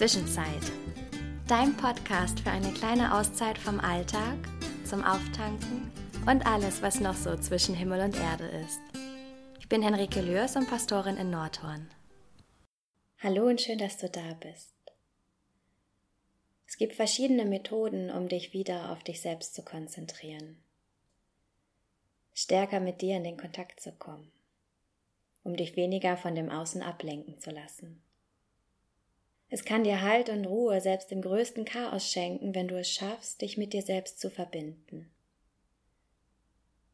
Zwischenzeit. Dein Podcast für eine kleine Auszeit vom Alltag, zum Auftanken und alles, was noch so zwischen Himmel und Erde ist. Ich bin Henrike Lürs und Pastorin in Nordhorn. Hallo und schön, dass du da bist. Es gibt verschiedene Methoden, um dich wieder auf dich selbst zu konzentrieren. Stärker mit dir in den Kontakt zu kommen, um dich weniger von dem Außen ablenken zu lassen. Es kann dir Halt und Ruhe selbst im größten Chaos schenken, wenn du es schaffst, dich mit dir selbst zu verbinden.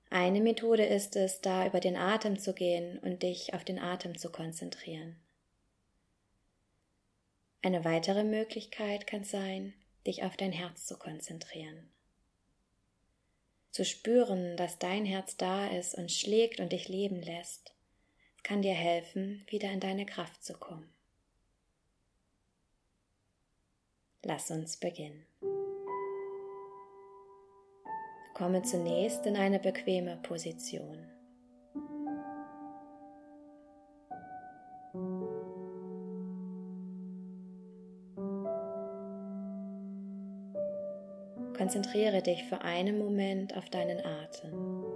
Eine Methode ist es, da über den Atem zu gehen und dich auf den Atem zu konzentrieren. Eine weitere Möglichkeit kann sein, dich auf dein Herz zu konzentrieren. Zu spüren, dass dein Herz da ist und schlägt und dich leben lässt, kann dir helfen, wieder in deine Kraft zu kommen. Lass uns beginnen. Komme zunächst in eine bequeme Position. Konzentriere dich für einen Moment auf deinen Atem.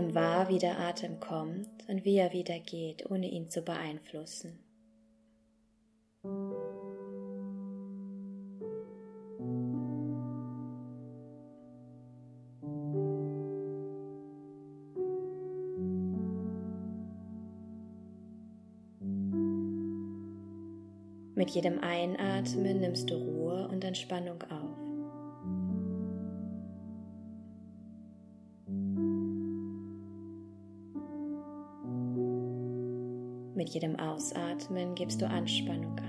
Nimm wahr, wie der Atem kommt und wie er wieder geht, ohne ihn zu beeinflussen. Mit jedem Einatmen nimmst du Ruhe und Entspannung auf. Mit jedem Ausatmen gibst du Anspannung ab.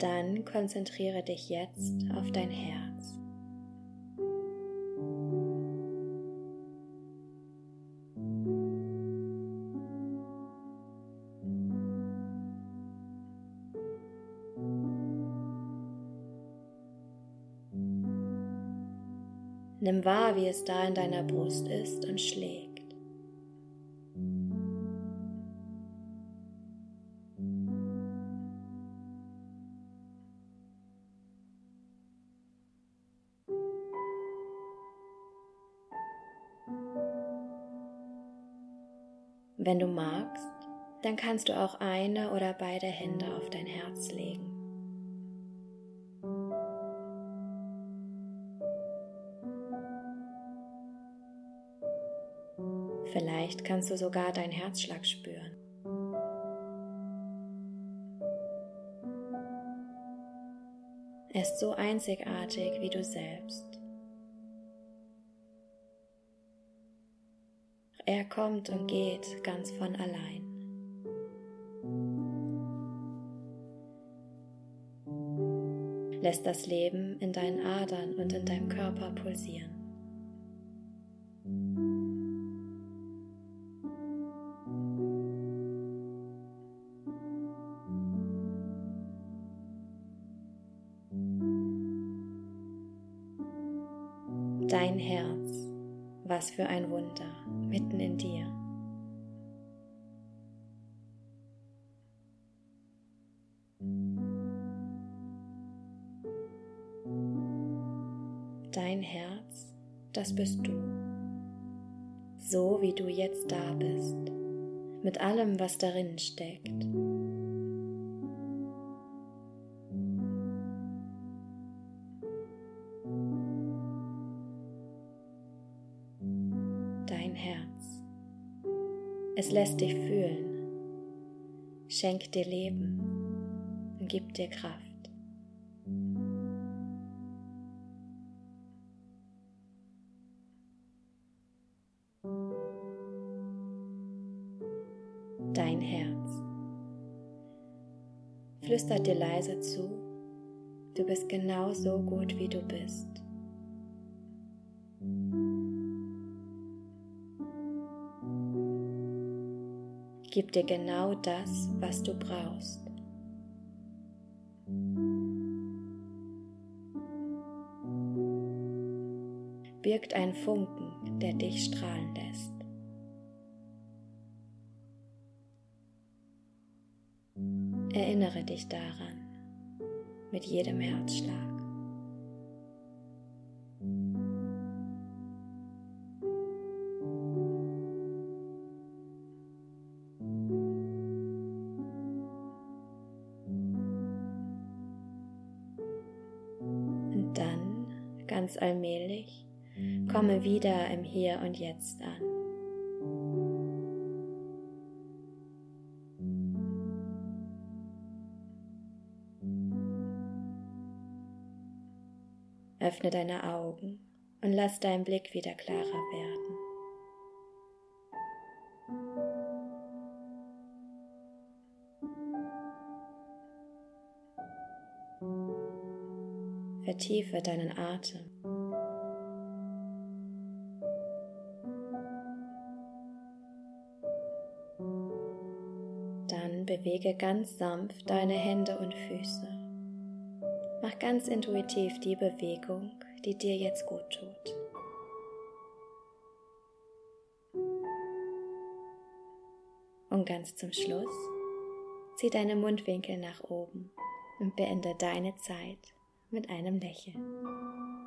Dann konzentriere dich jetzt auf dein Herz. Nimm wahr, wie es da in deiner Brust ist und schlägt. Wenn du magst, dann kannst du auch eine oder beide Hände auf dein Herz legen. Vielleicht kannst du sogar deinen Herzschlag spüren. Er ist so einzigartig wie du selbst. Er kommt und geht ganz von allein. Lässt das Leben in deinen Adern und in deinem Körper pulsieren. Dein Herz, was für ein Wunder mitten in dir. Dein Herz, das bist du, so wie du jetzt da bist, mit allem, was darin steckt. Es lässt dich fühlen, schenkt dir Leben und gibt dir Kraft. Dein Herz flüstert dir leise zu, du bist genau so gut, wie du bist. Gibt dir genau das, was du brauchst. Birgt ein Funken, der dich strahlen lässt. Erinnere dich daran mit jedem Herzschlag. Ganz allmählich, komme wieder im Hier und Jetzt an. Öffne deine Augen und lass dein Blick wieder klarer werden. Vertiefe deinen Atem. Bewege ganz sanft deine Hände und Füße. Mach ganz intuitiv die Bewegung, die dir jetzt gut tut. Und ganz zum Schluss, zieh deine Mundwinkel nach oben und beende deine Zeit mit einem Lächeln.